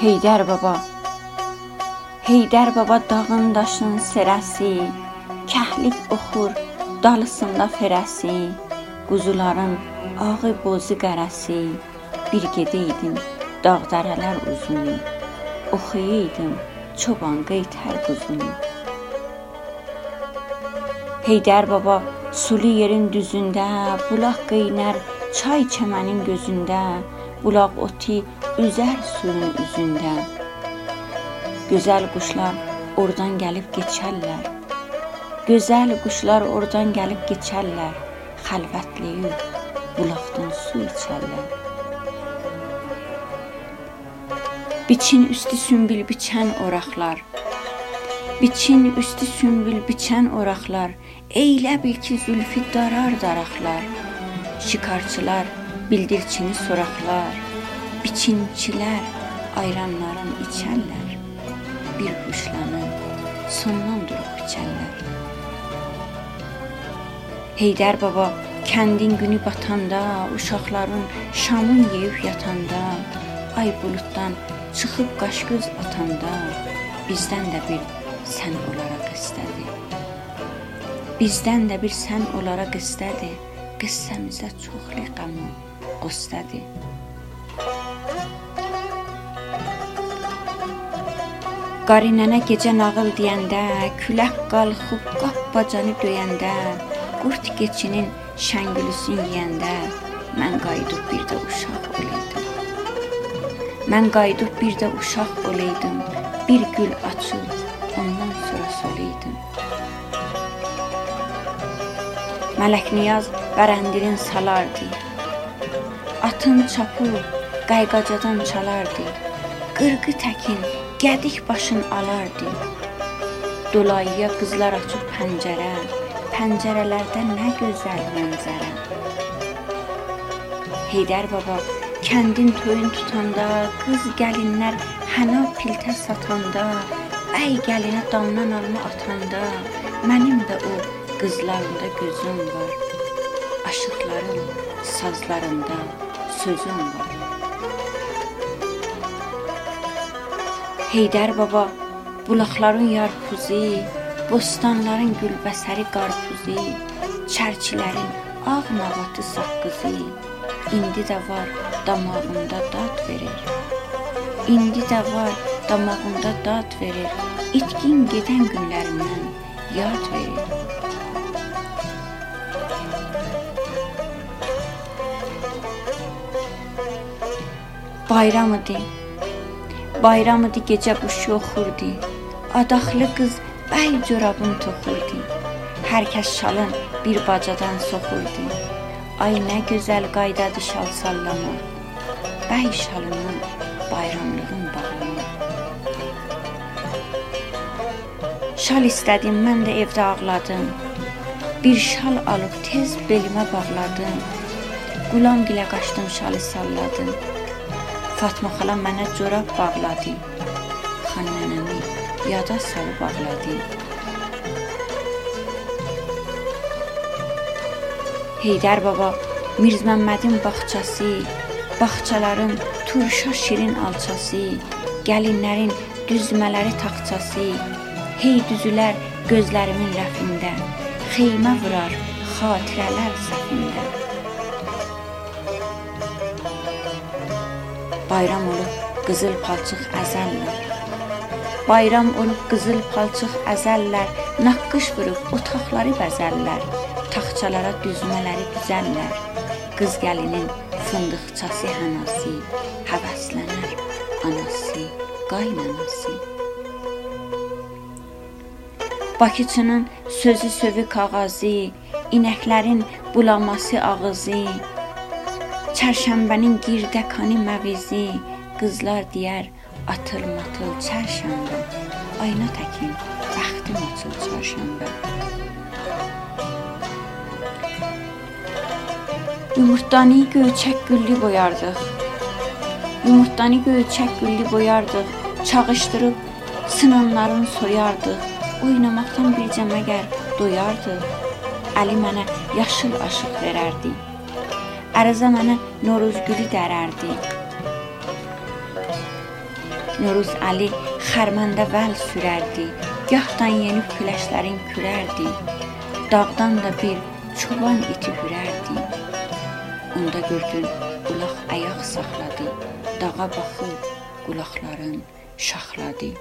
Heydər baba. Heydər baba dağın daşın serəsi Kəhlik oxur dalısında ferəsi Quzuların ağı bozu qərəsi. Bir gedəydim dağ-dərələr uzunu Oxuyaydım çoban qeytər quzunu. Heydər baba sulu yerin düzündə Bulaq qeynər çay çəmənin gözündə Bulaq oti üzər suyun üzündə. Gözəl quşlar oradan gəlib keçərlər. Gözəl quşlar oradan gəlib keçərlər. Xəlvətliyib bulaqdan su içərlər. Biçin üstü sümbül biçən oraqlar. Biçin üstü sümbül biçən oraqlar. Eylə bil ki zülfü darar daraqlar. Şikarçılar bildirçini soraqlar. Biçinçilər ayranların içərlər, bir huşlanıb sondan durub biçərlər. Heydər baba kəndin günü batanda, uşaqların şamın yeyib yatanda, ay buluddan çıxıb qaş-göz atanda, bizdən də bir sən olaraq istədi. Bizdən də bir sən olaraq istədi. Qıssəmizə çoxlu qəmi qostədi. Qari nənə gecə nağıl deyəndə, külək qalxıb qapbacanı döyəndə, qurd keçinin şəngülüsün yeyəndə, mən qayıdıb bir də uşaq olaydım. Mən qayıdıb bir də uşaq olaydım, bir gül açıb ondan sonra solaydım. Mələk Niyaz bərəndirin salardı. Atın çapı qayqacadan çalardı. Qırğı təkin Gədik başın alardı. Dolayıya qızlar açıb pəncərə, pəncərələrdə nə gözəl mənzərə. Heydər baba kəndin toyun tutanda, qız gəlinlər həna piltə satanda, əy gəlinə damdan alma atanda, mənim də o qızlarında gözüm var. Aşıqların sazlarında sözüm var. Heydər baba, bulaqların yarpuzi, bostanların gülbəsəri qarpuzi, çərçilərin ağ navatı saqqızı, indi də var damağında dad verir. İndi də var damağında dad verir, itkin gedən günlərimdən yad verir. Bayram idi. Bayram idi gecə quşu oxurdu. Adaxlı qız bəy corabın toxurdu. Hər kəs şalın bir bacadan soxurdu. Ay nə gözəl qaydadı şal sallama. Bəy şalından bayramlığın bağlama. Şal istədim, mən də evdə ağladım. Bir şal alıb tez belimə bağladım. Qulam gilə qaçdım, şalı salladım. Fatma xala mənə corab bağladı. Xannənəmi yada salıb bağladı. Heydər baba Mirzməmmədin bağçası, bağçaların turşa şirin alçası, gəlinlərin düzmələri taxçası, hey düzülər gözlərimin rəfində, xeymə vurar xatirələr səfində. Bayram olub qızıl palçıq əzəllər. Bayram olub qızıl palçıq əzəllər, naqqış vurub otaqları bəzəllər, taxçalara düzmələri düzəllər. Qız gəlinin fındıqçası hənası, həvəslənər anası, qaynanası. Bakıçının sözü sövü kağazı, inəklərin bulaması ağızı, Çərşənbənin girdəkanı məvizi, qızlar deyər atıl-matıl çərşənbə. Ayna təkin, bəxtim açıl çərşənbə. Yumurtdanı göyçək gülli boyardıq. Yumurtdanı göyçək gülli boyardıq. Çağışdırıb sınanların soyardıq. Oynamaqdan bircə məgər doyardıq. Əli mənə yaşıl aşıq verərdi. Ərəzə mənə Noruz gülü dərərdi. Nuruz Əli xərməndə vəl sürərdi, gahdan yeni küləşlərin kürərdi. Dağdan da bir çoban iti hürərdi. Onda gördün ulaq ayaq saxladı, dağa baxıb qulaqların şaxladı.